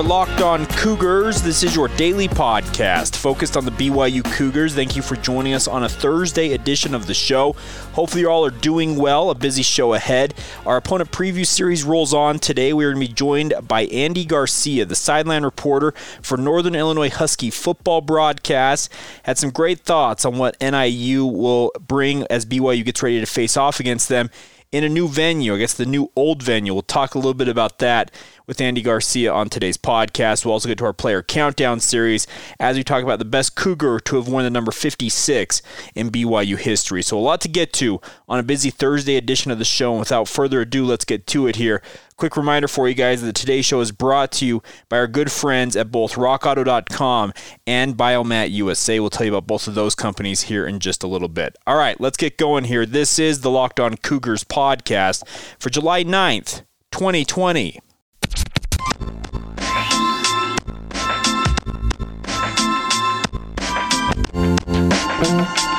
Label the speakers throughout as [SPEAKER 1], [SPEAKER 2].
[SPEAKER 1] Are Locked On Cougars. This is your daily podcast focused on the BYU Cougars. Thank you for joining us on a Thursday edition of the show. Hopefully, you all are doing well. A busy show ahead. Our opponent preview series rolls on today. We are going to be joined by Andy Garcia, the sideline reporter for Northern Illinois Husky football broadcast. Had some great thoughts on what NIU will bring as BYU gets ready to face off against them in a new venue. I guess the new old venue. We'll talk a little bit about that with Andy Garcia on today's podcast. We'll also get to our player countdown series as we talk about the best Cougar to have worn the number 56 in BYU history. So, a lot to get to on a busy Thursday edition of the show. And without further ado, let's get to it here. Quick reminder for you guys that today's show is brought to you by our good friends at both rockauto.com and Biomat USA. We'll tell you about both of those companies here in just a little bit. All right, let's get going here. This is the Locked On Cougars podcast for July 9th, 2020. Thank you.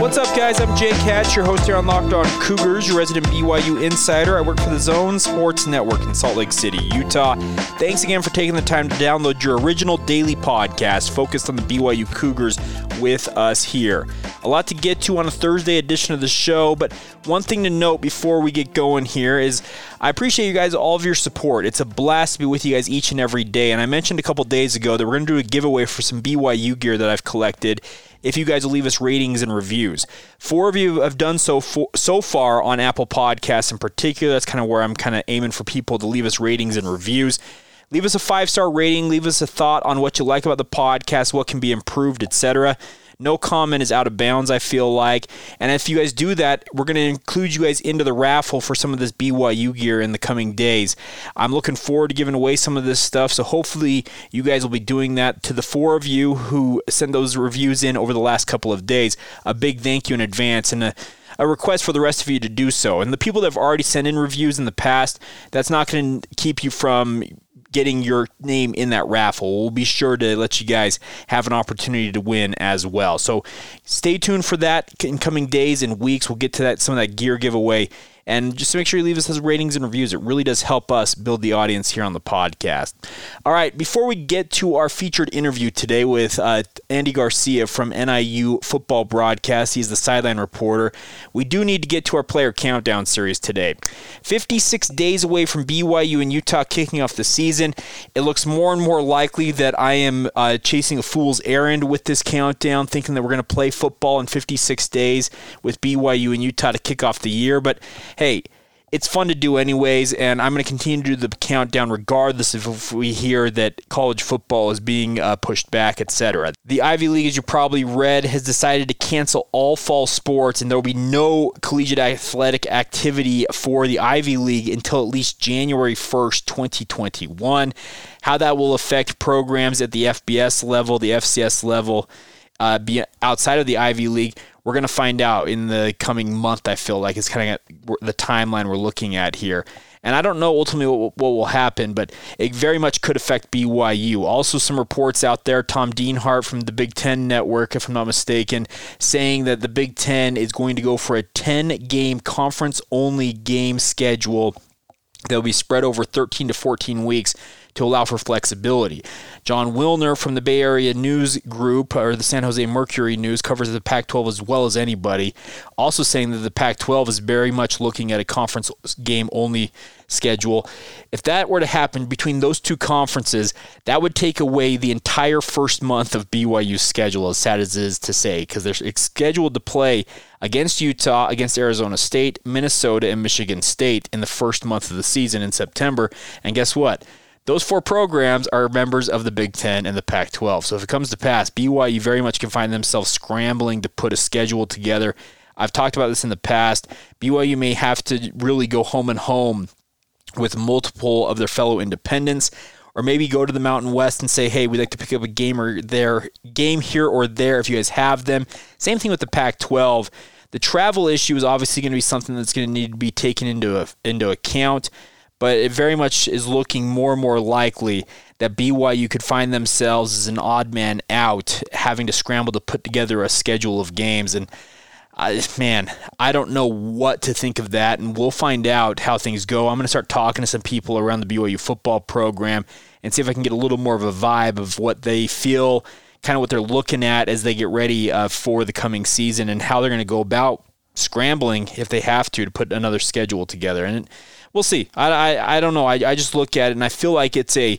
[SPEAKER 1] What's up, guys? I'm Jake Hatch, your host here on Locked On Cougars, your resident BYU insider. I work for the Zone Sports Network in Salt Lake City, Utah. Thanks again for taking the time to download your original daily podcast focused on the BYU Cougars with us here. A lot to get to on a Thursday edition of the show, but one thing to note before we get going here is I appreciate you guys, all of your support. It's a blast to be with you guys each and every day. And I mentioned a couple days ago that we're going to do a giveaway for some BYU gear that I've collected if you guys will leave us ratings and reviews. Four of you have done so for, so far on Apple Podcasts in particular. That's kind of where I'm kind of aiming for people to leave us ratings and reviews. Leave us a five star rating. Leave us a thought on what you like about the podcast, what can be improved, etc. No comment is out of bounds, I feel like. And if you guys do that, we're going to include you guys into the raffle for some of this BYU gear in the coming days. I'm looking forward to giving away some of this stuff. So hopefully you guys will be doing that to the four of you who send those reviews in over the last couple of days. A big thank you in advance. And a, a request for the rest of you to do so. And the people that have already sent in reviews in the past, that's not going to keep you from getting your name in that raffle. We'll be sure to let you guys have an opportunity to win as well. So stay tuned for that in coming days and weeks. We'll get to that some of that gear giveaway and just make sure you leave us those ratings and reviews. It really does help us build the audience here on the podcast. All right, before we get to our featured interview today with uh, Andy Garcia from NIU Football Broadcast, he's the sideline reporter, we do need to get to our player countdown series today. 56 days away from BYU and Utah kicking off the season. It looks more and more likely that I am uh, chasing a fool's errand with this countdown, thinking that we're going to play football in 56 days with BYU and Utah to kick off the year. But hey, it's fun to do anyways, and I'm going to continue to do the countdown regardless if we hear that college football is being uh, pushed back, etc. The Ivy League, as you probably read, has decided to cancel all fall sports, and there will be no collegiate athletic activity for the Ivy League until at least January 1st, 2021. How that will affect programs at the FBS level, the FCS level, uh, be outside of the Ivy League we're going to find out in the coming month. I feel like it's kind of the timeline we're looking at here. And I don't know ultimately what, what, will happen, but it very much could affect BYU. Also, some reports out there Tom Dienhart from the Big Ten Network, if I'm not mistaken, saying that the Big Ten is going to go for a 10 game conference only game schedule that will be spread over 13 to 14 weeks to allow for flexibility. Jon Wilner from the Bay Area News Group, or the San Jose Mercury News, covers the Pac 12 as well as anybody, also saying that the Pac 12 is very much looking at a conference game only schedule. If that were to happen between those two conferences, that would take away the entire first month of BYU's schedule, as sad as it is to say, because they're scheduled to play against Utah, against Arizona State, Minnesota, and Michigan State in the first month of the season in September. And guess what? Those four programs are members of the Big Ten and the Pac 12. So if it comes to pass, BYU very much can find themselves scrambling to put a schedule together. I've talked about this in the past. BYU may have to really go home and home with multiple of their fellow independents, or maybe go to the Mountain West and say, hey, we'd like to pick up a game or there, game here or there if you guys have them. Same thing with the Pac 12. The travel issue is obviously going to be something that's going to need to be taken into, a, into account, but it very much is looking more and more likely that BYU could find themselves as an odd man out, having to scramble to put together a schedule of games. And uh, man, I don't know what to think of that, and we'll find out how things go. I'm going to start talking to some people around the BYU football program and see if I can get a little more of a vibe of what they feel, kind of what they're looking at as they get ready uh, for the coming season, and how they're going to go about scrambling if they have to to put another schedule together. And we'll see. I, I, I don't know. I, I just look at it and I feel like it's a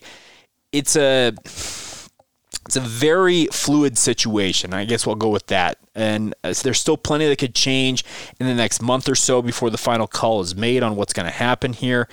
[SPEAKER 1] it's a it's a very fluid situation. I guess we'll go with that. And uh, there's still plenty that could change in the next month or so before the final call is made on what's going to happen here.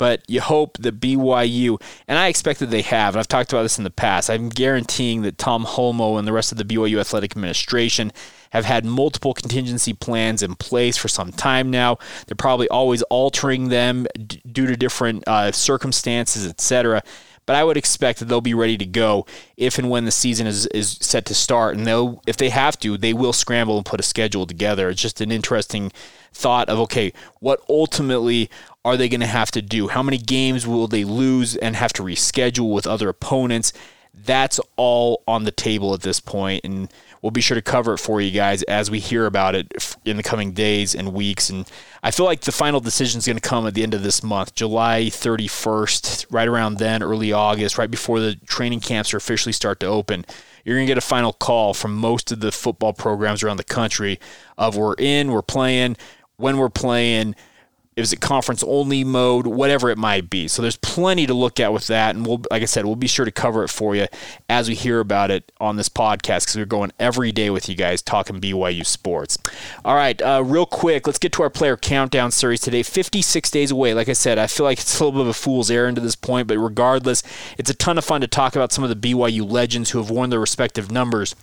[SPEAKER 1] But you hope that BYU, and I expect that they have, and I've talked about this in the past, I'm guaranteeing that Tom Holmoe and the rest of the BYU athletic administration have had multiple contingency plans in place for some time now. They're probably always altering them d- due to different uh, circumstances, etc but I would expect that they'll be ready to go if and when the season is, is set to start. And they'll, if they have to, they will scramble and put a schedule together. It's just an interesting thought of okay, what ultimately are they going to have to do? How many games will they lose and have to reschedule with other opponents? That's all on the table at this point, and we'll be sure to cover it for you guys as we hear about it in the coming days and weeks. And I feel like the final decision is going to come at the end of this month, July 31st, right around then, early August, right before the training camps are officially start to open. You're going to get a final call from most of the football programs around the country of we're in, we're playing, when we're playing is it conference only mode, whatever it might be. So there's plenty to look at with that, and we'll, like I said, we'll be sure to cover it for you as we hear about it on this podcast because we're going every day with you guys talking BYU sports. All right, uh, real quick, let's get to our player countdown series today. 56 days away. Like I said, I feel like it's a little bit of a fool's errand to this point, but regardless, it's a ton of fun to talk about some of the BYU legends who have worn their respective numbers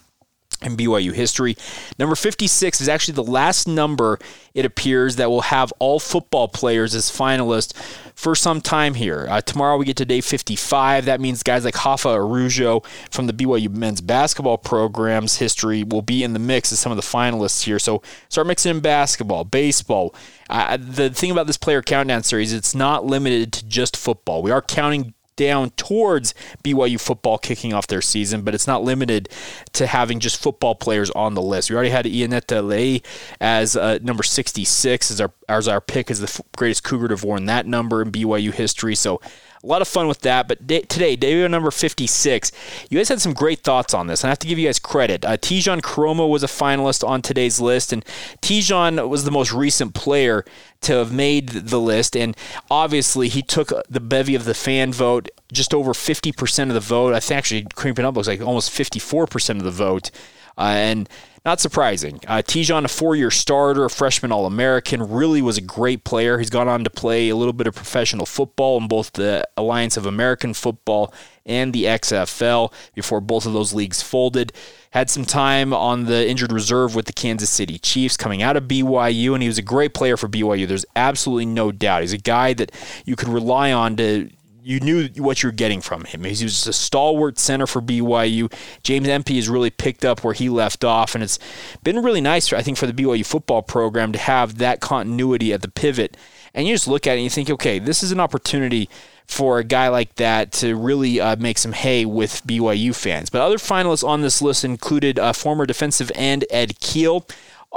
[SPEAKER 1] in BYU history. Number 56 is actually the last number, it appears, that will have all football players as finalists for some time here. Uh, tomorrow we get to day 55. That means guys like Hoffa Araujo from the BYU men's basketball program's history will be in the mix as some of the finalists here. So start mixing in basketball, baseball. Uh, the thing about this player countdown series, it's not limited to just football. We are counting down towards BYU football kicking off their season, but it's not limited to having just football players on the list. We already had Ianeta Lei as uh, number 66 as our as our pick as the greatest Cougar to have worn that number in BYU history. So a lot of fun with that. But day, today, day number 56, you guys had some great thoughts on this. And I have to give you guys credit. Uh, Tejan Koroma was a finalist on today's list, and Tejan was the most recent player to have made the list. And obviously, he took the bevy of the fan vote, just over 50% of the vote. I think actually creeping up looks like almost 54% of the vote. Uh, and not surprising. Uh, Tejan, a four year starter, a freshman All American, really was a great player. He's gone on to play a little bit of professional football in both the Alliance of American Football and the XFL before both of those leagues folded. Had some time on the injured reserve with the Kansas City Chiefs coming out of BYU, and he was a great player for BYU. There's absolutely no doubt. He's a guy that you could rely on to you knew what you're getting from him. He was a stalwart center for BYU. James Empey has really picked up where he left off, and it's been really nice, I think, for the BYU football program to have that continuity at the pivot. And you just look at it and you think, okay, this is an opportunity for a guy like that to really uh, make some hay with BYU fans. But other finalists on this list included uh, former defensive end Ed Keel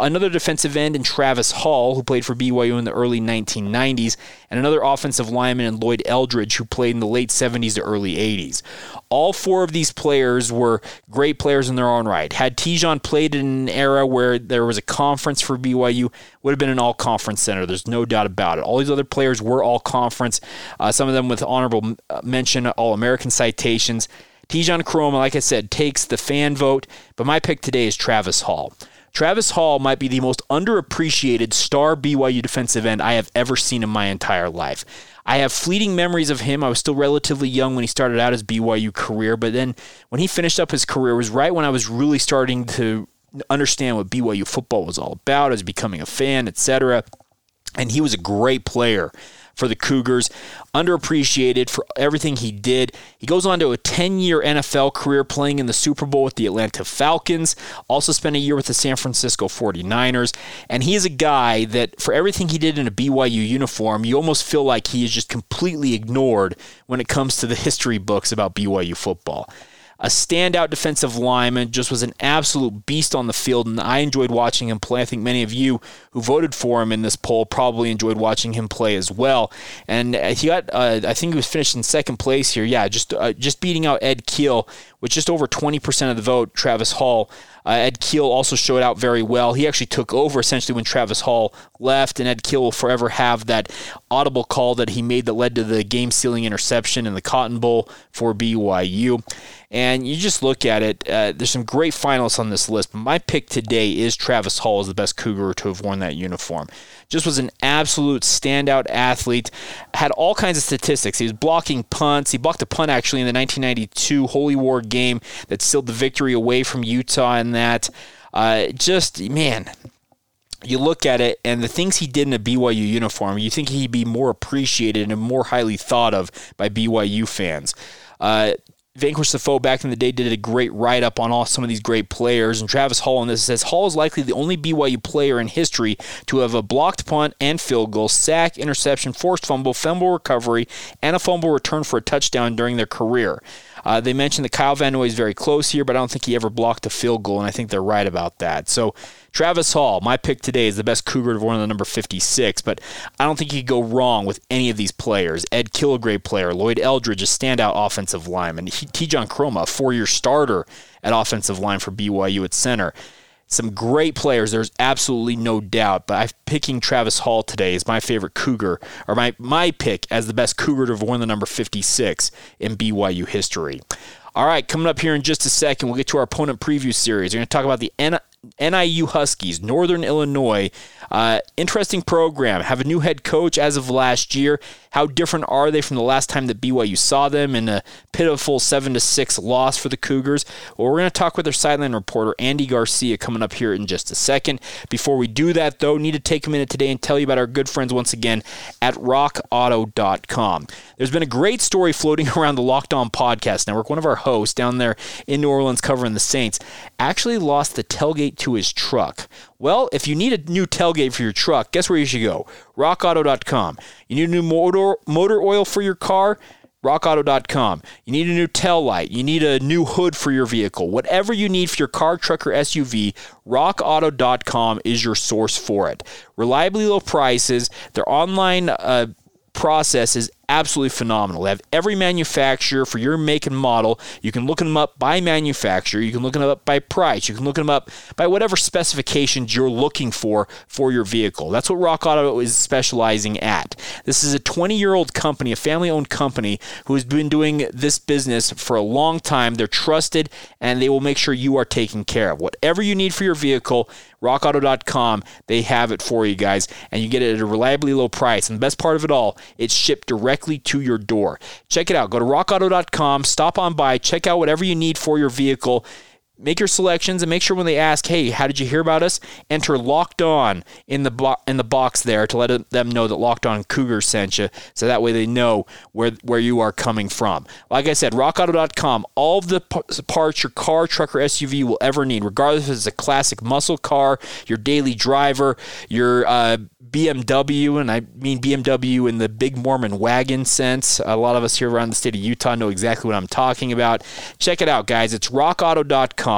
[SPEAKER 1] another defensive end in Travis Hall, who played for BYU in the early 1990s, and another offensive lineman in Lloyd Eldridge, who played in the late 70s to early 80s. All four of these players were great players in their own right. Had Tejan played in an era where there was a conference for BYU, would have been an all conference center. There's no doubt about it. All these other players were all conference, uh, some of them with honorable uh, mention, All American citations. Tejan Koroma, like I said, takes the fan vote, but my pick today is Travis Hall. Travis Hall might be the most underappreciated star BYU defensive end I have ever seen in my entire life. I have fleeting memories of him. I was still relatively young when he started out his BYU career, but then when he finished up his career was right when I was really starting to understand what BYU football was all about. as becoming a fan, etc. And he was a great player for the Cougars. Underappreciated for everything he did. He goes on to a 10 year NFL career playing in the Super Bowl with the Atlanta Falcons, also spent a year with the San Francisco 49ers. And he is a guy that, for everything he did in a BYU uniform, you almost feel like he is just completely ignored when it comes to the history books about BYU football a standout defensive lineman, just was an absolute beast on the field, and I enjoyed watching him play. I think many of you who voted for him in this poll probably enjoyed watching him play as well. And uh, he got, uh, I think he was finished in second place here. Yeah, just uh, just beating out Ed Keel with just over 20% of the vote. Travis Hall. Uh, Ed Keel also showed out very well. He actually took over essentially when Travis Hall left, and Ed Keel will forever have that audible call that he made that led to the game sealing interception in the Cotton Bowl for BYU. And you just look at it, uh, there's some great finalists on this list, my pick today is Travis Hall as the best Cougar to have worn that uniform. Just was an absolute standout athlete, had all kinds of statistics. He was blocking punts. He blocked a punt actually in the 1992 Holy War game that sealed the victory away from Utah in that. Uh, just, man, you look at it and the things he did in a BYU uniform, you think he'd be more appreciated and more highly thought of by BYU fans. Uh, Vanquish the Foe back in the day did a great write up on all some of these great players. And Travis Hall in this says Hall is likely the only BYU player in history to have a blocked punt and field goal, sack, interception, forced fumble, fumble recovery, and a fumble return for a touchdown during their career. Uh, they mentioned that Kyle Van Noy is very close here, but I don't think he ever blocked a field goal, and I think they're right about that. So Travis Hall, my pick today, is the best Cougar one of the number 56, but I don't think you could go wrong with any of these players. Ed Kilgray player, Lloyd Eldridge, a standout offensive lineman, Tejan Koroma, a four-year starter at offensive line for BYU at center. Some great players, there's absolutely no doubt, but I'm picking Travis Hall today as my favorite Cougar, or my, my pick as the best Cougar to have won the number 56 in BYU history. All right, coming up here in just a second, we'll get to our opponent preview series. We're going to talk about the NIU Huskies, Northern Illinois. Uh, interesting program. Have a new head coach as of last year. How different are they from the last time that BYU saw them in a pitiful seven to six loss for the Cougars? Well, we're going to talk with their sideline reporter Andy Garcia coming up here in just a second. Before we do that, though, need to take a minute today and tell you about our good friends once again at RockAuto.com. There's been a great story floating around the Locked On Podcast Network. One of our hosts down there in New Orleans covering the Saints actually lost the tailgate to his truck. Well, if you need a new tailgate for your truck, guess where you should go? RockAuto.com. You need a new motor motor oil for your car? rockauto.com. You need a new tail light, you need a new hood for your vehicle. Whatever you need for your car, truck or SUV, rockauto.com is your source for it. Reliably low prices, their online uh, process is absolutely phenomenal. They have every manufacturer for your make and model. You can look them up by manufacturer. You can look them up by price. You can look them up by whatever specifications you're looking for for your vehicle. That's what Rock Auto is specializing at. This is a 20 year old company, a family owned company who has been doing this business for a long time. They're trusted and they will make sure you are taken care of. Whatever you need for your vehicle, rockauto.com, they have it for you guys, and you get it at a reliably low price. And the best part of it all, it's shipped directly to your door. Check it out. Go to rockauto.com, stop on by, check out whatever you need for your vehicle make your selections and make sure when they ask, "Hey, how did you hear about us?" enter "Locked On" in the bo- in the box there to let them know that Locked On Cougar sent you, so that way they know where where you are coming from. Like I said, RockAuto.com, all of the parts your car, truck, or SUV will ever need, regardless if it's a classic muscle car, your daily driver, your uh, BMW, and I mean BMW in the big Mormon wagon sense. A lot of us here around the state of Utah know exactly what I'm talking about. Check it out, guys. It's rockauto.com.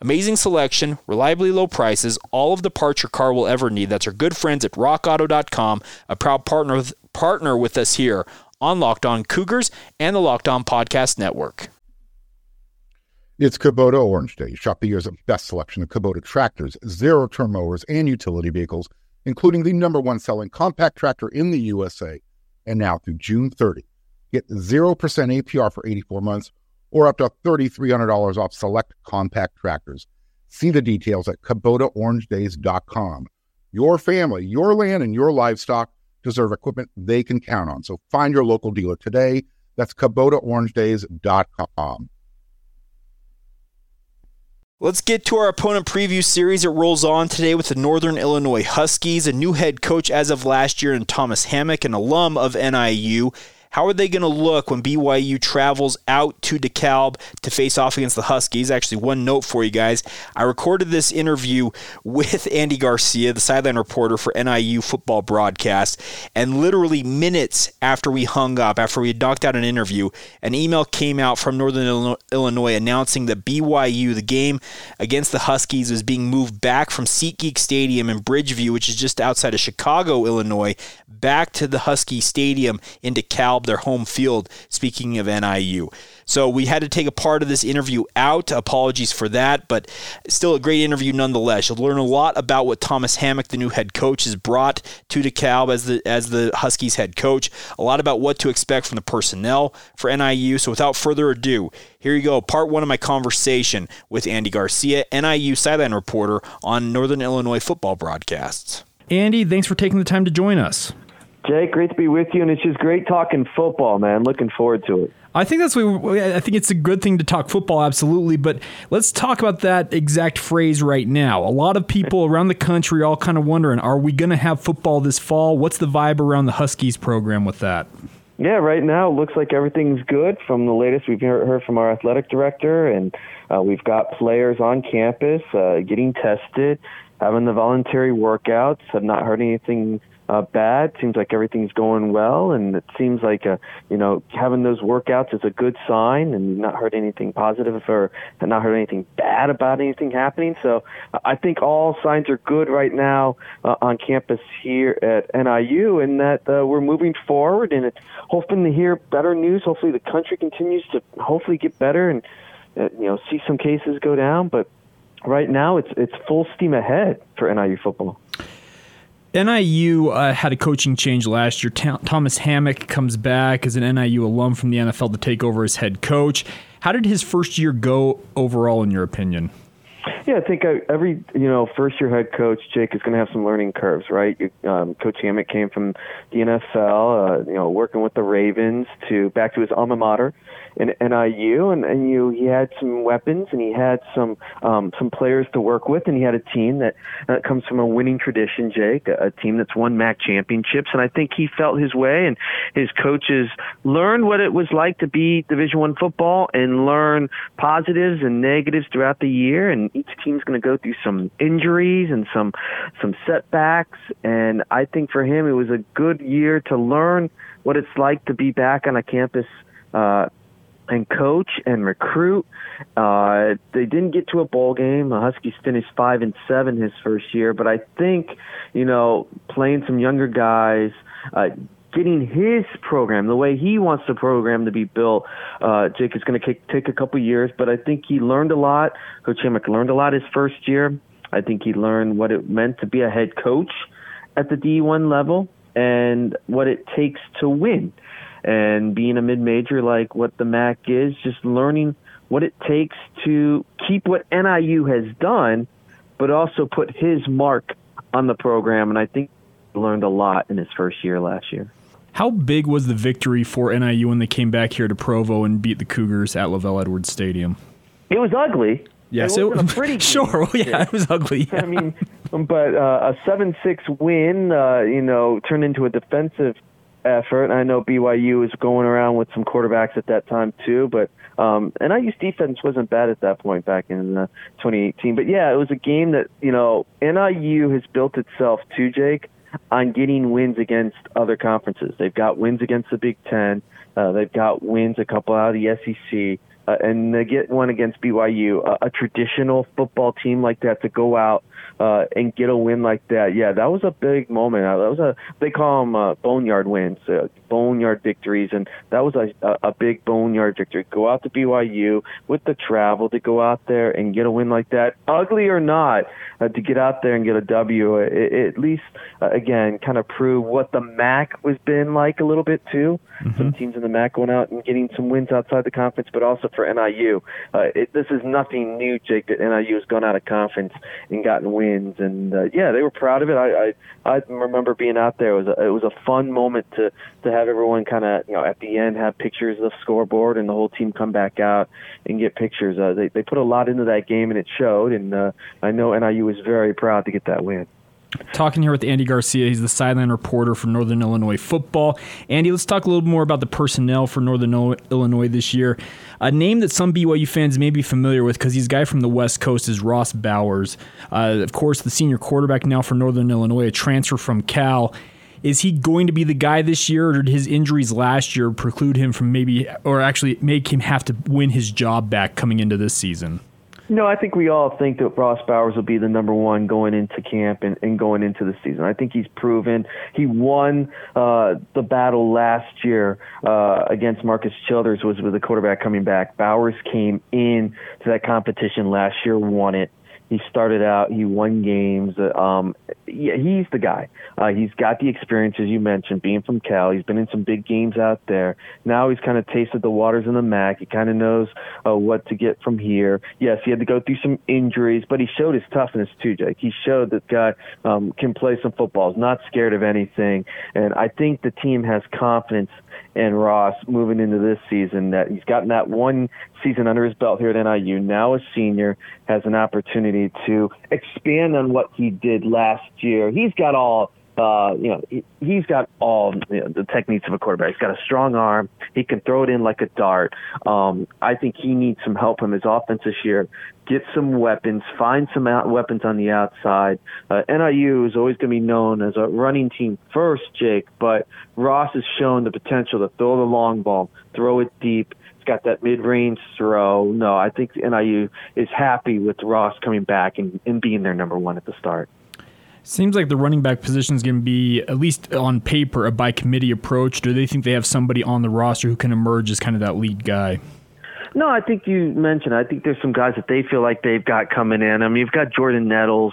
[SPEAKER 1] Amazing selection, reliably low prices, all of the parts your car will ever need. That's our good friends at rockauto.com, a proud partner with, partner with us here on Locked On Cougars and the Locked On Podcast Network.
[SPEAKER 2] It's Kubota Orange Day. Shop the year's best selection of Kubota tractors, zero turn mowers, and utility vehicles including the number one selling compact tractor in the USA. And now through June 30, get 0% APR for 84 months or up to $3,300 off select compact tractors. See the details at KubotaOrangeDays.com. Your family, your land, and your livestock deserve equipment they can count on. So find your local dealer today. That's KubotaOrangeDays.com.
[SPEAKER 1] Let's get to our opponent preview series. It rolls on today with the Northern Illinois Huskies, a new head coach as of last year, and Thomas Hammock, an alum of NIU. How are they going to look when BYU travels out to DeKalb to face off against the Huskies? Actually, one note for you guys. I recorded this interview with Andy Garcia, the sideline reporter for NIU football broadcast, and literally minutes after we hung up, after we had knocked out an interview, an email came out from Northern Illinois announcing that BYU, the game against the Huskies, was being moved back from SeatGeek Stadium in Bridgeview, which is just outside of Chicago, Illinois, back to the Husky Stadium in DeKalb their home field, speaking of NIU. So we had to take a part of this interview out. Apologies for that, but still a great interview nonetheless. You'll learn a lot about what Thomas Hammock, the new head coach, has brought to DeKalb as the as the Huskies head coach. A lot about what to expect from the personnel for NIU. So without further ado, here you go. Part one of my conversation with Andy Garcia, NIU sideline reporter on Northern Illinois football broadcasts. Andy, thanks for taking the time to join us.
[SPEAKER 3] Jake, great to be with you, and it's just great talking football, man. Looking forward to it.
[SPEAKER 1] I think that's what I think it's a good thing to talk football, absolutely. But let's talk about that exact phrase right now. A lot of people around the country are all kind of wondering: Are we going to have football this fall? What's the vibe around the Huskies program with that?
[SPEAKER 3] Yeah, right now it looks like everything's good. From the latest we've heard from our athletic director, and uh, we've got players on campus uh, getting tested, having the voluntary workouts. I've not heard anything uh, bad. Seems like everything's going well, and it seems like uh, you know having those workouts is a good sign, and not heard anything positive or not heard anything bad about anything happening. So I think all signs are good right now uh, on campus here at NIU, and that uh, we're moving forward, and it's hoping to hear better news. Hopefully, the country continues to hopefully get better, and uh, you know see some cases go down, but. Right now, it's it's full steam ahead for NIU football.
[SPEAKER 1] NIU uh, had a coaching change last year. Thomas Hammock comes back as an NIU alum from the NFL to take over as head coach. How did his first year go overall, in your opinion?
[SPEAKER 3] Yeah, I think every you know first year head coach Jake is going to have some learning curves, right? Um, coach Hammock came from the NFL, uh, you know, working with the Ravens to back to his alma mater in NIU, and, and you he had some weapons and he had some um, some players to work with, and he had a team that uh, comes from a winning tradition, Jake, a, a team that's won MAC championships, and I think he felt his way, and his coaches learned what it was like to be Division One football and learn positives and negatives throughout the year, and each team's going to go through some injuries and some some setbacks, and I think for him it was a good year to learn what it's like to be back on a campus uh, and coach and recruit. Uh, they didn't get to a bowl game. The Huskies finished five and seven his first year, but I think you know playing some younger guys. Uh, getting his program the way he wants the program to be built. Uh, Jake is going to take a couple years, but I think he learned a lot. Coach Hammock learned a lot his first year. I think he learned what it meant to be a head coach at the D1 level and what it takes to win and being a mid major like what the MAC is, just learning what it takes to keep what NIU has done, but also put his mark on the program. And I think he learned a lot in his first year last year.
[SPEAKER 1] How big was the victory for NIU when they came back here to Provo and beat the Cougars at LaVell Edwards Stadium?
[SPEAKER 3] It was ugly.
[SPEAKER 1] Yes,
[SPEAKER 3] it, was pretty
[SPEAKER 1] sure. Well, yeah, it was ugly. Yeah.
[SPEAKER 3] I mean, but uh, a seven-six win, uh, you know, turned into a defensive effort. I know BYU was going around with some quarterbacks at that time too, but um, NIU's defense wasn't bad at that point back in uh, 2018. But yeah, it was a game that you know NIU has built itself to Jake on getting wins against other conferences. They've got wins against the Big Ten. Uh, they've got wins a couple out of the SEC. Uh, and they get one against BYU, a, a traditional football team like that to go out uh, and get a win like that, yeah, that was a big moment. Uh, that was a they call them uh, boneyard wins, uh, boneyard victories, and that was a, a big boneyard victory. Go out to BYU with the travel to go out there and get a win like that, ugly or not, uh, to get out there and get a W. It, it, at least uh, again, kind of prove what the MAC was been like a little bit too. Mm-hmm. Some teams in the MAC going out and getting some wins outside the conference, but also for NIU. Uh, it, this is nothing new, Jake. That NIU has gone out of conference and gotten wins, and uh, yeah, they were proud of it. I, I I remember being out there. It was a, it was a fun moment to to have everyone kind of you know at the end have pictures of the scoreboard and the whole team come back out and get pictures. Uh, they they put a lot into that game and it showed, and uh, I know NIU was very proud to get that win.
[SPEAKER 4] Talking here with Andy Garcia. He's the sideline reporter for Northern Illinois football. Andy, let's talk a little more about the personnel for Northern Illinois this year. A name that some BYU fans may be familiar with because he's a guy from the West Coast is Ross Bowers. Uh, of course, the senior quarterback now for Northern Illinois, a transfer from Cal. Is he going to be the guy this year, or did his injuries last year preclude him from maybe, or actually make him have to win his job back coming into this season?
[SPEAKER 3] No, I think we all think that Ross Bowers will be the number one going into camp and, and going into the season. I think he's proven he won uh, the battle last year uh, against Marcus Childers was with the quarterback coming back. Bowers came in to that competition last year, won it. He started out, he won games. Um, yeah, he's the guy. Uh, he's got the experience, as you mentioned, being from Cal. He's been in some big games out there. Now he's kind of tasted the waters in the MAC. He kind of knows uh, what to get from here. Yes, he had to go through some injuries, but he showed his toughness too, Jake. He showed that guy um, can play some football. He's not scared of anything, and I think the team has confidence and Ross moving into this season that he's gotten that one season under his belt here at NIU. Now a senior has an opportunity to expand on what he did last year. He's got all uh, you know, he, he's got all you know, the techniques of a quarterback. He's got a strong arm. He can throw it in like a dart. Um, I think he needs some help from his offense this year. Get some weapons, find some out weapons on the outside. Uh, NIU is always going to be known as a running team first, Jake, but Ross has shown the potential to throw the long ball, throw it deep. Got that mid-range throw. No, I think NIU is happy with Ross coming back and, and being their number one at the start.
[SPEAKER 4] Seems like the running back position is going to be, at least on paper, a by committee approach. Do they think they have somebody on the roster who can emerge as kind of that lead guy?
[SPEAKER 3] No, I think you mentioned. I think there's some guys that they feel like they've got coming in. I mean, you've got Jordan Nettles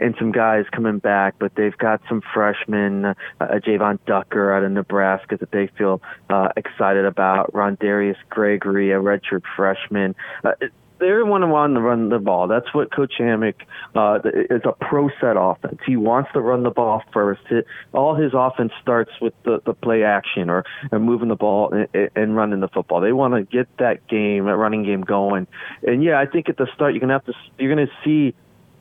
[SPEAKER 3] and some guys coming back, but they've got some freshmen, uh, Javon Ducker out of Nebraska that they feel uh, excited about. Ron Darius Gregory, a redshirt freshman. Uh, they want to run the run the ball. That's what Coach Hammock uh, is a pro set offense. He wants to run the ball first. It, all his offense starts with the, the play action or, or moving the ball and, and running the football. They want to get that game, that running game going. And yeah, I think at the start you're gonna have to you're gonna see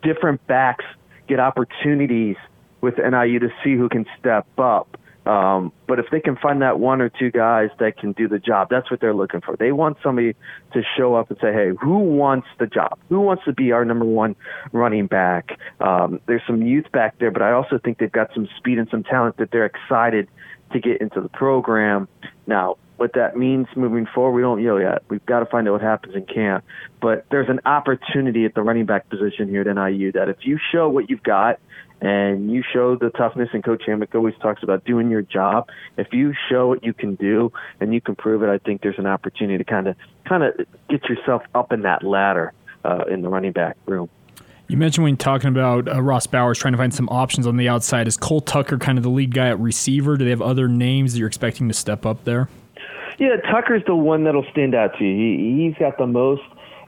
[SPEAKER 3] different backs get opportunities with NIU to see who can step up. Um, but if they can find that one or two guys that can do the job, that's what they're looking for. They want somebody to show up and say, "Hey, who wants the job? Who wants to be our number one running back?" Um, there's some youth back there, but I also think they've got some speed and some talent that they're excited to get into the program. Now, what that means moving forward, we don't know yet. We've got to find out what happens in camp. But there's an opportunity at the running back position here at NIU that if you show what you've got and you show the toughness, and Coach Hammock always talks about doing your job. If you show what you can do and you can prove it, I think there's an opportunity to kind of kind of get yourself up in that ladder uh, in the running back room.
[SPEAKER 4] You mentioned when talking about uh, Ross Bowers trying to find some options on the outside. Is Cole Tucker kind of the lead guy at receiver? Do they have other names that you're expecting to step up there?
[SPEAKER 3] Yeah, Tucker's the one that'll stand out to you. He, he's got the most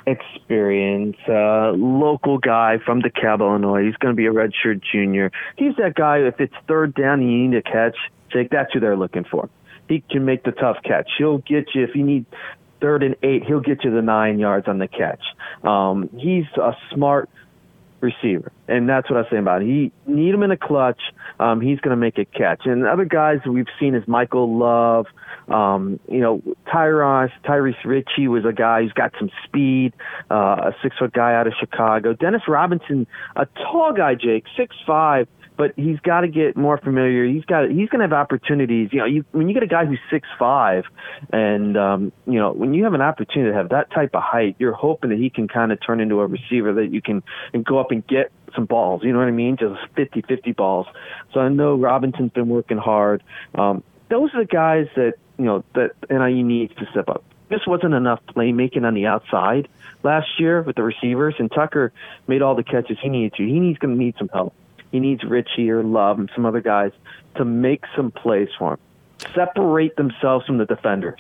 [SPEAKER 3] experience, uh, local guy from the DeKalb, Illinois. He's going to be a redshirt junior. He's that guy. If it's third down and you need a catch, Jake, that's who they're looking for. He can make the tough catch. He'll get you if you need third and eight. He'll get you the nine yards on the catch. Um, he's a smart receiver, and that's what I was saying about it. He need him in a clutch. Um, he's going to make a catch. And other guys we've seen is Michael Love. Um, you know, Tyrus, Tyrese Richie was a guy who's got some speed, uh, a six foot guy out of Chicago. Dennis Robinson, a tall guy, Jake, six five, but he's got to get more familiar. He's got he's going to have opportunities. You know, you, when you get a guy who's six five, and um, you know when you have an opportunity to have that type of height, you're hoping that he can kind of turn into a receiver that you can and go up and get some balls. You know what I mean? Just 50-50 balls. So I know Robinson's been working hard. Um, those are the guys that you know that NIU needs to step up. This wasn't enough playmaking on the outside last year with the receivers, and Tucker made all the catches he needed to. He needs going to need some help. He needs Richie or Love and some other guys to make some plays for him. Separate themselves from the defenders.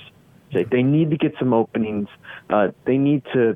[SPEAKER 3] They need to get some openings. Uh, they need to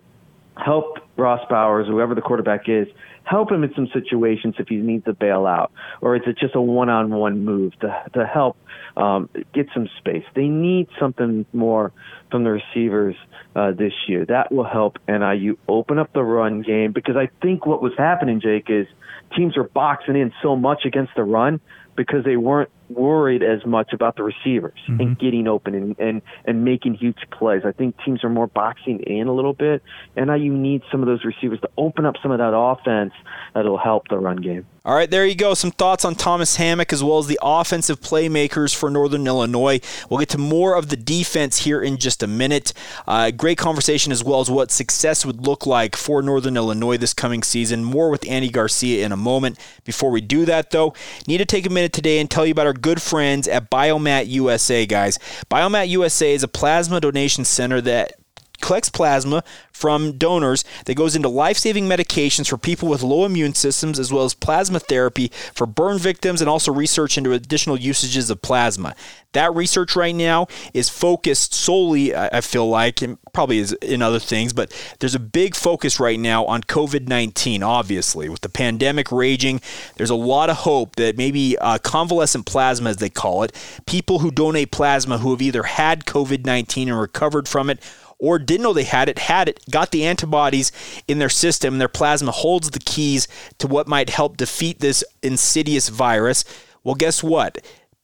[SPEAKER 3] help Ross Bowers, whoever the quarterback is, help him in some situations if he needs to bail out, or is it just a one-on-one move to to help um, get some space? They need something more from the receivers uh, this year. That will help NIU open up the run game because I think what was happening, Jake, is teams are boxing in so much against the run because they weren't worried as much about the receivers mm-hmm. and getting open and, and, and making huge plays. I think teams are more boxing in a little bit, and now you need some of those receivers to open up some of that offense that'll help the run game.
[SPEAKER 1] All right, there you go. Some thoughts on Thomas Hammock as well as the offensive playmakers for Northern Illinois. We'll get to more of the defense here in just a minute. Uh, great conversation as well as what success would look like for Northern Illinois this coming season. More with Andy Garcia in a moment. Before we do that, though, need to take a minute today and tell you about our good friends at Biomat USA, guys. Biomat USA is a plasma donation center that collects plasma from donors that goes into life saving medications for people with low immune systems, as well as plasma therapy for burn victims, and also research into additional usages of plasma. That research right now is focused solely, I feel like, and probably is in other things, but there's a big focus right now on COVID 19, obviously. With the pandemic raging, there's a lot of hope that maybe uh, convalescent plasma, as they call it, people who donate plasma who have either had COVID 19 and recovered from it or didn't know they had it, had it, got the antibodies in their system, their plasma holds the keys to what might help defeat this insidious virus. Well, guess what?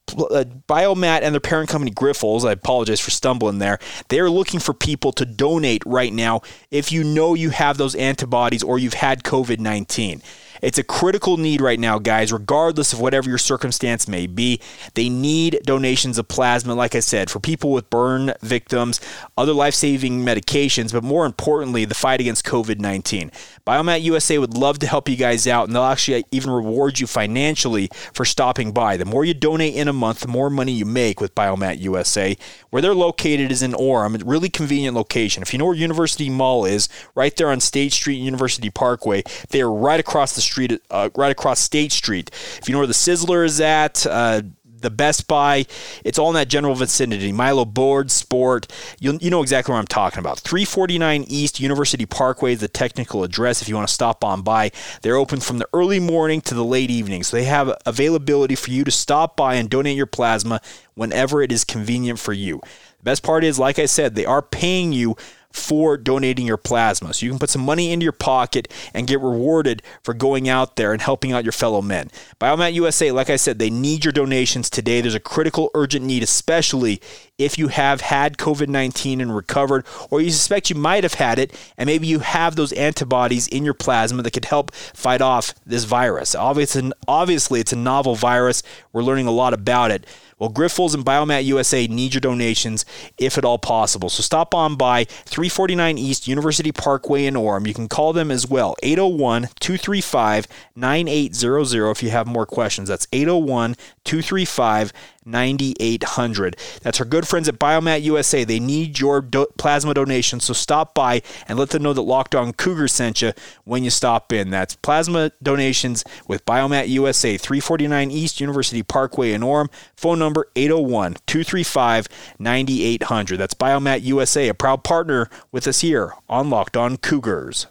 [SPEAKER 1] Uh, Biomat and their parent company Grifols, I apologize for stumbling there. They are looking for people to donate right now if you know you have those antibodies or you've had COVID 19. It's a critical need right now, guys, regardless of whatever your circumstance may be. They need donations of plasma, like I said, for people with burn victims, other life saving medications, but more importantly, the fight against COVID 19. Biomat USA would love to help you guys out, and they'll actually even reward you financially for stopping by. The more you donate in a month, the more money you make with Biomat USA. Where they're located is in Orem, a really convenient location. If you know where University Mall is, right there on State Street, University Parkway, they are right across the street, uh, right across State Street. If you know where the Sizzler is at, uh, the Best Buy. It's all in that general vicinity. Milo Board Sport. you you know exactly what I'm talking about. 349 East University Parkway is the technical address if you want to stop on by. They're open from the early morning to the late evening. So they have availability for you to stop by and donate your plasma whenever it is convenient for you. The best part is, like I said, they are paying you for donating your plasma. So you can put some money into your pocket and get rewarded for going out there and helping out your fellow men. Biomat USA, like I said, they need your donations today. There's a critical, urgent need, especially if you have had COVID 19 and recovered, or you suspect you might have had it, and maybe you have those antibodies in your plasma that could help fight off this virus. Obviously, obviously it's a novel virus. We're learning a lot about it. Well, Grifols and Biomat USA need your donations if at all possible. So stop on by 349 East University Parkway in Orem. You can call them as well, 801 235 9800 if you have more questions. That's 801 235 9800. That's our good friends at Biomat USA. They need your do- plasma donation, so stop by and let them know that Locked On Cougar sent you when you stop in. That's plasma donations with Biomat USA, 349 East University Parkway in Orem. Phone number 801 235 9800. That's Biomat USA, a proud partner with us here on Locked On Cougars.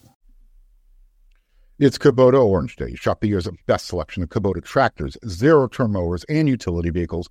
[SPEAKER 2] It's Kubota Orange Day. Shop the year's best selection of Kubota tractors, zero turn mowers, and utility vehicles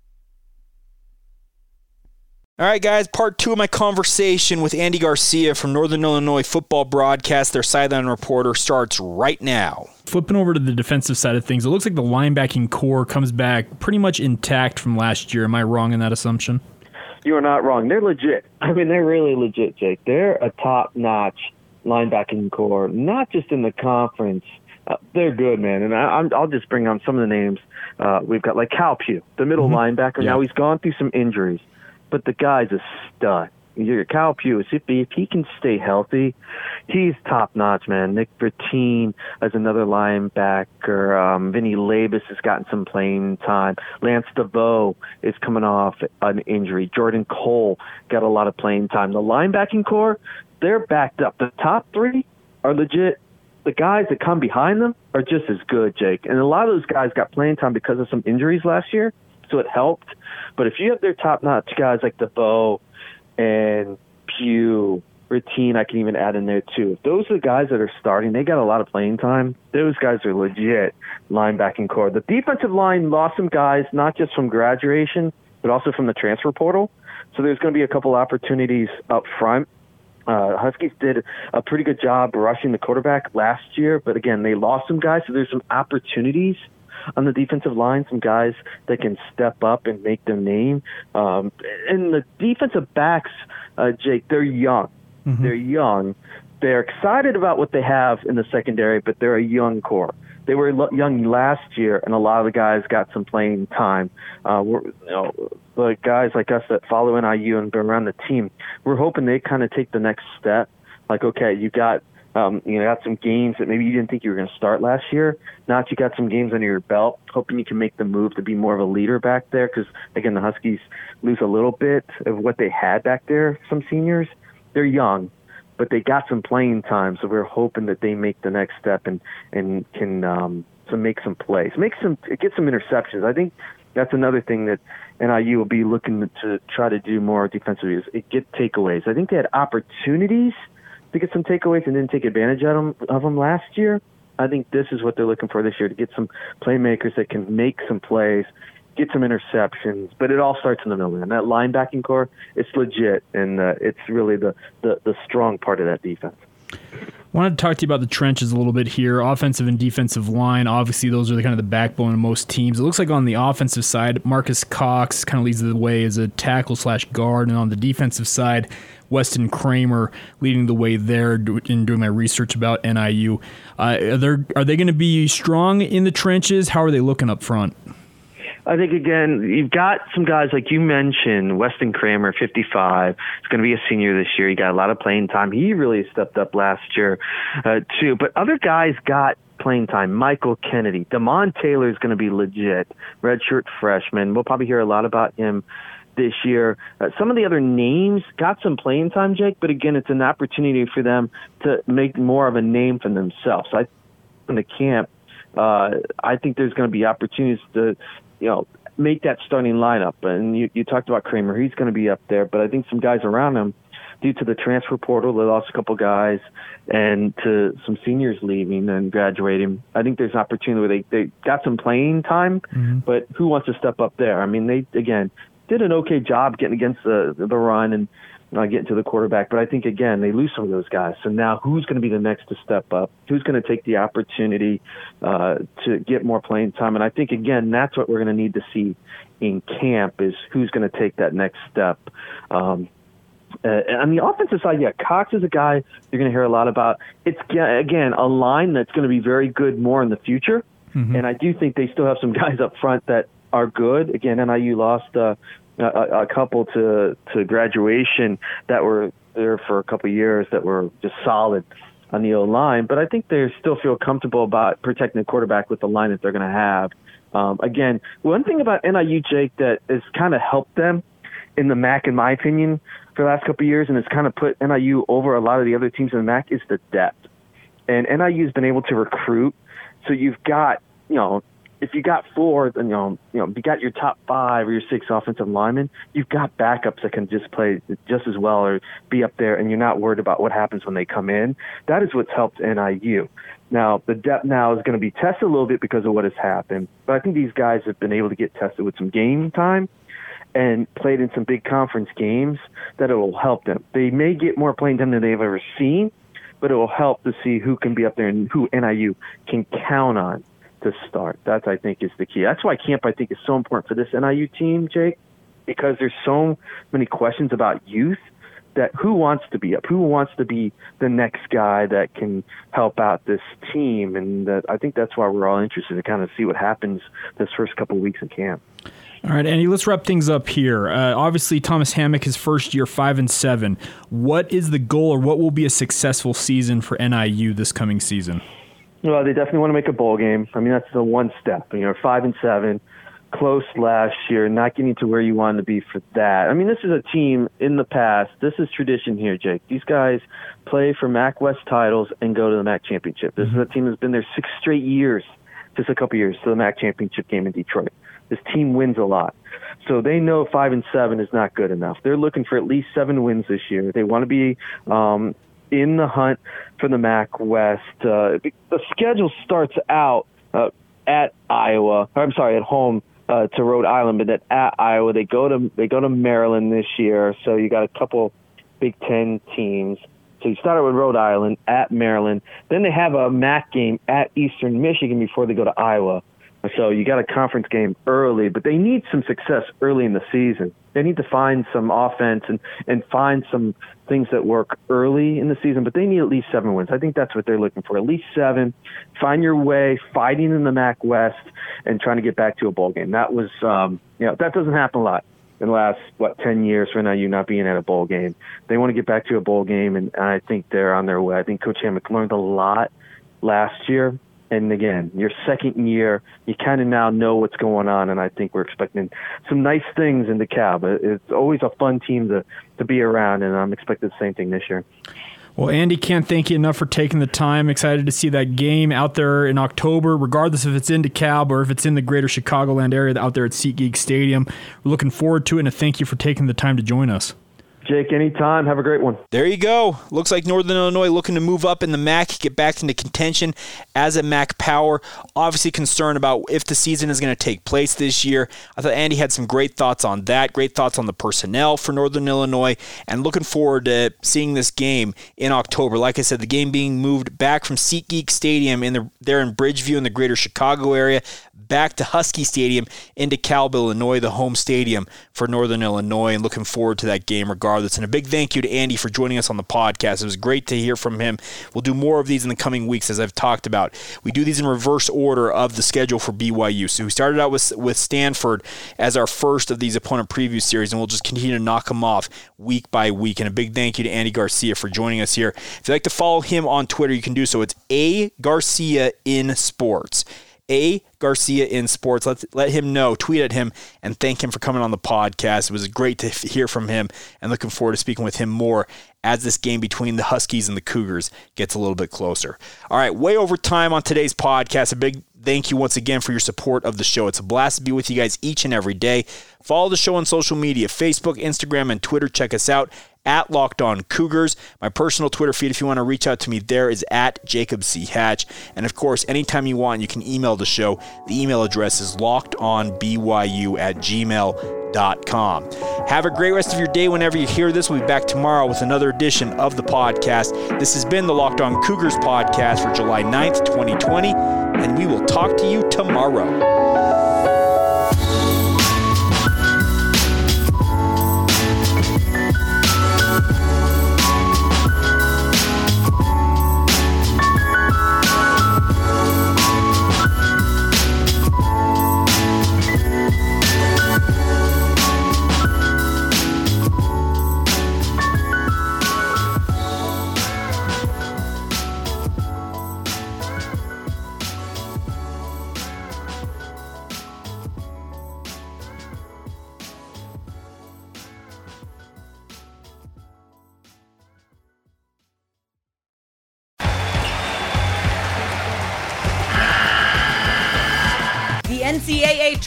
[SPEAKER 1] All right, guys, part two of my conversation with Andy Garcia from Northern Illinois football broadcast. Their sideline reporter starts right now.
[SPEAKER 4] Flipping over to the defensive side of things, it looks like the linebacking core comes back pretty much intact from last year. Am I wrong in that assumption?
[SPEAKER 3] You are not wrong. They're legit. I mean, they're really legit, Jake. They're a top notch linebacking core, not just in the conference. Uh, they're good, man. And I, will just bring on some of the names. Uh, we've got like Kyle Pugh, the middle mm-hmm. linebacker. Yeah. Now he's gone through some injuries but the guy's a stud. your Kyle Pugh, if, if he can stay healthy, he's top notch, man. Nick Verteen as another linebacker. Um, Vinny Labus has gotten some playing time. Lance Deveaux is coming off an injury. Jordan Cole got a lot of playing time. The linebacking core, they're backed up. The top three are legit. The guys that come behind them are just as good, Jake. And a lot of those guys got playing time because of some injuries last year, so it helped. But if you have their top notch guys like Deveaux, and Pugh, Verteen, I can even add in there too. If those are the guys that are starting, they got a lot of playing time. Those guys are legit linebacking core. The defensive line lost some guys, not just from graduation, but also from the transfer portal. So there's going to be a couple opportunities up front. Uh, Huskies did a pretty good job rushing the quarterback last year, but again, they lost some guys, so there's some opportunities on the defensive line, some guys that can step up and make their name. Um, and the defensive backs, uh, Jake, they're young. Mm-hmm. They're young. They're excited about what they have in the secondary, but they're a young core. They were young last year, and a lot of the guys got some playing time. Uh, we're, you know, the guys like us that follow NIU and been around the team, we're hoping they kind of take the next step. Like, okay, you got um, you know, got some games that maybe you didn't think you were going to start last year. That you got some games under your belt, hoping you can make the move to be more of a leader back there. Because again, the Huskies lose a little bit of what they had back there. Some seniors, they're young, but they got some playing time. So we're hoping that they make the next step and and can um, to make some plays, make some get some interceptions. I think that's another thing that NIU will be looking to try to do more defensively is get takeaways. I think they had opportunities to get some takeaways and didn't take advantage of them, of them last year. I think this is what they're looking for this year to get some playmakers that can make some plays, get some interceptions. But it all starts in the middle. And that linebacking core, it's legit, and uh, it's really the, the, the strong part of that defense.
[SPEAKER 4] Wanted to talk to you about the trenches a little bit here. Offensive and defensive line. Obviously, those are the kind of the backbone of most teams. It looks like on the offensive side, Marcus Cox kind of leads the way as a tackle slash guard, and on the defensive side, Weston Kramer leading the way there in doing my research about NIU. Uh, are, there, are they going to be strong in the trenches? How are they looking up front?
[SPEAKER 3] I think again, you've got some guys like you mentioned, Weston Kramer, 55. He's going to be a senior this year. He got a lot of playing time. He really stepped up last year uh, too. But other guys got playing time. Michael Kennedy, Demond Taylor is going to be legit, redshirt freshman. We'll probably hear a lot about him this year. Uh, some of the other names got some playing time, Jake, but again, it's an opportunity for them to make more of a name for themselves. I in the camp, uh, I think there's going to be opportunities to, you know, make that starting lineup. And you, you talked about Kramer; he's going to be up there, but I think some guys around him. Due to the transfer portal, they lost a couple guys, and to some seniors leaving and graduating. I think there's an opportunity where they, they got some playing time, mm-hmm. but who wants to step up there? I mean, they again did an okay job getting against the the run and uh, getting to the quarterback. But I think again they lose some of those guys. So now who's going to be the next to step up? Who's going to take the opportunity uh, to get more playing time? And I think again that's what we're going to need to see in camp is who's going to take that next step. Um, uh, on the offensive side, yeah, Cox is a guy you're going to hear a lot about. It's again a line that's going to be very good more in the future, mm-hmm. and I do think they still have some guys up front that are good. Again, NIU lost uh, a, a couple to to graduation that were there for a couple years that were just solid on the O line, but I think they still feel comfortable about protecting the quarterback with the line that they're going to have. Um, again, one thing about NIU, Jake, that has kind of helped them in the MAC, in my opinion, for the last couple of years, and it's kind of put NIU over a lot of the other teams in the MAC, is the depth. And NIU has been able to recruit. So you've got, you know, if you got four, you know, you know, you got your top five or your six offensive linemen, you've got backups that can just play just as well or be up there, and you're not worried about what happens when they come in. That is what's helped NIU. Now, the depth now is going to be tested a little bit because of what has happened, but I think these guys have been able to get tested with some game time and played in some big conference games that it will help them. They may get more playing time than they've ever seen, but it will help to see who can be up there and who NIU can count on to start. That I think is the key. That's why camp I think is so important for this NIU team, Jake, because there's so many questions about youth that who wants to be up, who wants to be the next guy that can help out this team, and that I think that's why we're all interested to kind of see what happens this first couple of weeks in camp.
[SPEAKER 4] All right, Andy, let's wrap things up here. Uh, obviously, Thomas Hammock, his first year, five and seven. What is the goal, or what will be a successful season for NIU this coming season?
[SPEAKER 3] Well, they definitely want to make a bowl game. I mean, that's the one step. You know, five and seven, close last year, not getting to where you wanted to be for that. I mean, this is a team in the past. This is tradition here, Jake. These guys play for MAC West titles and go to the MAC championship. This mm-hmm. is a team that's been there six straight years, just a couple years to the MAC championship game in Detroit. This team wins a lot. So they know five and seven is not good enough. They're looking for at least seven wins this year. They want to be um, in the hunt for the MAC West. Uh, the schedule starts out uh, at Iowa. Or I'm sorry, at home uh, to Rhode Island, but then at Iowa they go to they go to Maryland this year. So you got a couple Big Ten teams. So you start out with Rhode Island at Maryland. Then they have a MAC game at Eastern Michigan before they go to Iowa. So you got a conference game early, but they need some success early in the season. They need to find some offense and, and find some things that work early in the season, but they need at least seven wins. I think that's what they're looking for. At least seven. Find your way, fighting in the MAC West, and trying to get back to a bowl game. That was, um, you know, that doesn't happen a lot in the last what ten years for you not being at a bowl game. They want to get back to a bowl game, and I think they're on their way. I think Coach Hammock learned a lot last year and again, your second year, you kind of now know what's going on, and I think we're expecting some nice things in DeKalb. Uh, it's always a fun team to to be around, and I'm expecting the same thing this year.
[SPEAKER 4] Well, Andy, can't thank you enough for taking the time. Excited to see that game out there in October, regardless if it's in DeKalb or if it's in the greater Chicagoland area out there at SeatGeek Stadium. We're looking forward to it, and thank you for taking the time to join us.
[SPEAKER 3] Jake, anytime. Have a great one.
[SPEAKER 1] There you go. Looks like Northern Illinois looking to move up in the MAC, get back into contention as a MAC power. Obviously, concerned about if the season is going to take place this year. I thought Andy had some great thoughts on that, great thoughts on the personnel for Northern Illinois, and looking forward to seeing this game in October. Like I said, the game being moved back from SeatGeek Stadium in the there in Bridgeview in the greater Chicago area back to Huskie Stadium into DeKalb, Illinois, the home stadium for Northern Illinois, and looking forward to that game regardless. And a big thank you to Andy for joining us on the podcast. It was great to hear from him. We'll do more of these in the coming weeks, as I've talked about. We do these in reverse order of the schedule for BYU. So we started out with, with Stanford as our first of these opponent preview series, and we'll just continue to knock them off week by week. And a big thank you to Andy Garcia for joining us here. If you'd like to follow him on Twitter, you can do so. It's A Garcia in Sports. A Garcia in sports. Let let him know. Tweet at him and thank him for coming on the podcast. It was great to hear from him and looking forward to speaking with him more as this game between the Huskies and the Cougars gets a little bit closer. All right, way over time on today's podcast. A big thank you once again for your support of the show. It's a blast to be with you guys each and every day. Follow the show on social media Facebook, Instagram, and Twitter. Check us out at Locked On Cougars. My personal Twitter feed, if you want to reach out to me there, is at Jacob C. Hatch. And of course, anytime you want, you can email the show. The email address is lockedonbyu at gmail.com. Have a great rest of your day whenever you hear this. We'll be back tomorrow with another edition of the podcast. This has been the Locked On Cougars podcast for July 9th, 2020, and we will talk to you tomorrow.